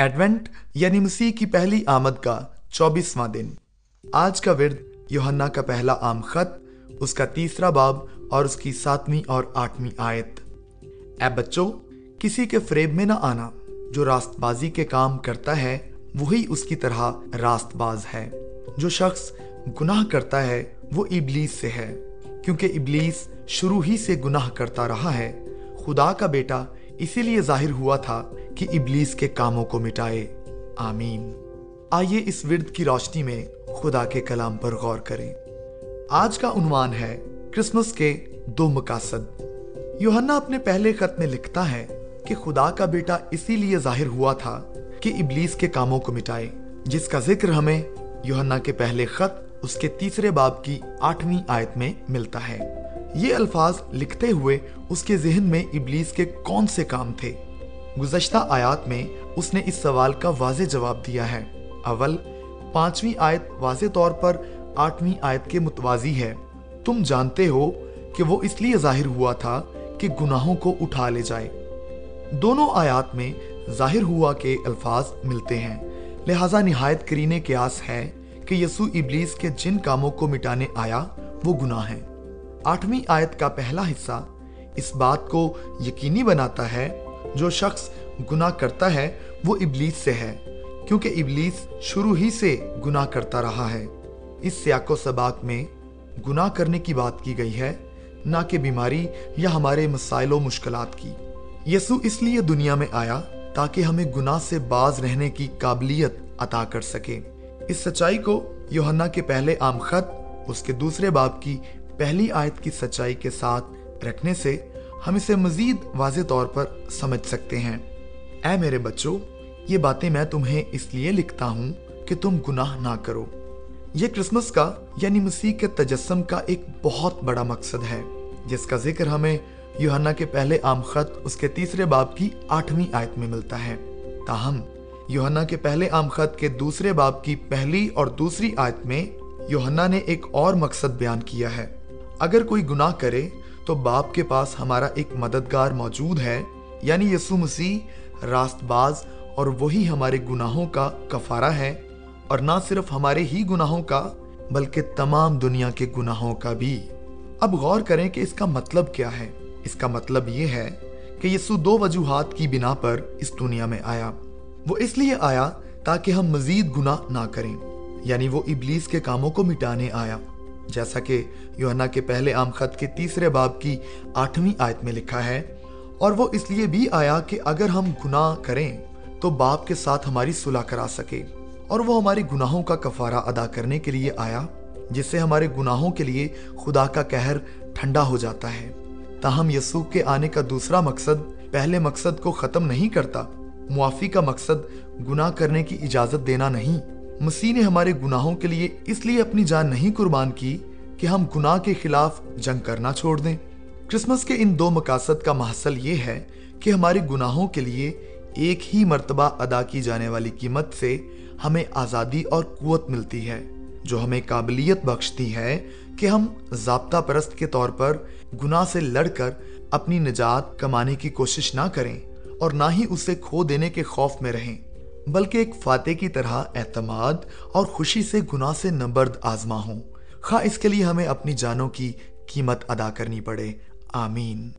Advent یعنی مسیح کی پہلی آمد کا چوبیسواں دن۔ آج کا ورد یوہنا کا پہلا عام خط، اس کا تیسرا باب اور اس کی ساتویں اور آٹھویں آیت۔ اے بچوں، کسی کے فریب میں نہ آنا، جو راست بازی کے کام کرتا ہے، وہی اس کی طرح راست باز ہے۔ جو شخص گناہ کرتا ہے، وہ ابلیس سے ہے، کیونکہ ابلیس شروع ہی سے گناہ کرتا رہا ہے۔ خدا کا بیٹا اسی لیے ظاہر ہوا تھا کہ ابلیس کے کاموں کو مٹائے۔ آمین۔ آئیے اس ورد کی روشنی میں خدا کے کلام پر غور کریں۔ آج کا عنوان ہے کرسمس کے دو مقاصد۔ یوہنا اپنے پہلے خط میں لکھتا ہے کہ خدا کا بیٹا اسی لیے ظاہر ہوا تھا کہ ابلیس کے کاموں کو مٹائے، جس کا ذکر ہمیں یوہنا کے پہلے خط اس کے تیسرے باب کی آٹھویں آیت میں ملتا ہے۔ یہ الفاظ لکھتے ہوئے اس کے ذہن میں ابلیس کے کون سے کام تھے؟ گزشتہ آیات میں اس نے اس سوال کا واضح جواب دیا ہے۔ اول، پانچویں آیت واضح طور پر آٹھویں آیت کے متوازی ہے۔ تم جانتے ہو کہ وہ اس لیے ظاہر ہوا تھا کہ گناہوں کو اٹھا لے جائے۔ دونوں آیات میں ظاہر ہوا کے الفاظ ملتے ہیں۔ لہذا نہایت کرینے کے آس ہے کہ یسو ابلیس کے جن کاموں کو مٹانے آیا وہ گناہ ہیں۔ آٹھویں آیت کا پہلا حصہ اس بات کو یقینی بناتا ہے، جو شخص گناہ کرتا ہے، وہ ابلیس سے ہے، کیونکہ ابلیس شروع ہی سے گناہ کرتا رہا ہے۔ اس سیاق و سباق میں گناہ کرنے کی بات کی گئی ہے، نہ کہ بیماری یا ہمارے مسائل و مشکلات کی۔ یسو اس لیے دنیا میں آیا تاکہ ہمیں گناہ سے باز رہنے کی قابلیت عطا کر سکے۔ اس سچائی کو یوہنا کے پہلے عام خط، اس کے دوسرے باب کی پہلی آیت کی سچائی کے ساتھ رکھنے سے ہم اسے مزید واضح طور پر سمجھ سکتے ہیں۔ اے میرے بچوں، یہ باتیں میں تمہیں اس لیے لکھتا ہوں کہ تم گناہ نہ کرو۔ یہ کرسمس کا یعنی مسیح کے تجسم کا ایک بہت بڑا مقصد ہے، جس کا ذکر ہمیں یوہنا کے پہلے عام خط اس کے تیسرے باب کی آٹھویں آیت میں ملتا ہے۔ تاہم یوہنا کے پہلے عام خط کے دوسرے باب کی پہلی اور دوسری آیت میں یوہنا نے ایک اور مقصد بیان کیا ہے۔ اگر کوئی گناہ کرے تو باپ کے پاس ہمارا ایک مددگار موجود ہے یعنی یسو مسیح راست باز اور وہی ہمارے گناہوں کا کفارہ ہے۔ اور نہ صرف ہمارے ہی گناہوں کا، بلکہ تمام دنیا کے گناہوں کا بھی۔ اب غور کریں کہ اس کا مطلب کیا ہے۔ اس کا مطلب یہ ہے کہ یسو دو وجوہات کی بنا پر اس دنیا میں آیا۔ وہ اس لیے آیا تاکہ ہم مزید گناہ نہ کریں یعنی وہ ابلیس کے کاموں کو مٹانے آیا۔ جیسا کہ یوہنا کے پہلے عام خط کے تیسرے باب کی آٹھویں آیت میں لکھا ہے، اور وہ اس لیے بھی آیا کہ اگر ہم گناہ کریں تو باپ کے ساتھ ہماری صلح کرا سکے، اور وہ ہمارے گناہوں کا کفارہ ادا کرنے کے لیے آیا، جس سے ہمارے گناہوں کے لیے خدا کا کہر ٹھنڈا ہو جاتا ہے۔ تاہم یسوع کے آنے کا دوسرا مقصد پہلے مقصد کو ختم نہیں کرتا، معافی کا مقصد گناہ کرنے کی اجازت دینا نہیں۔ مسیح نے ہمارے گناہوں کے لیے اس لیے اپنی جان نہیں قربان کی کہ ہم گناہ کے خلاف جنگ کرنا چھوڑ دیں۔ کرسمس کے ان دو مقاصد کا محصل یہ ہے کہ ہمارے گناہوں کے لیے ایک ہی مرتبہ ادا کی جانے والی قیمت سے ہمیں آزادی اور قوت ملتی ہے، جو ہمیں قابلیت بخشتی ہے کہ ہم ضابطہ پرست کے طور پر گناہ سے لڑ کر اپنی نجات کمانے کی کوشش نہ کریں اور نہ ہی اسے کھو دینے کے خوف میں رہیں۔ بلکہ ایک فاتح کی طرح اعتماد اور خوشی سے گناہ سے نبرد آزما ہوں۔ خواہ اس کے لیے ہمیں اپنی جانوں کی قیمت ادا کرنی پڑے۔ آمین۔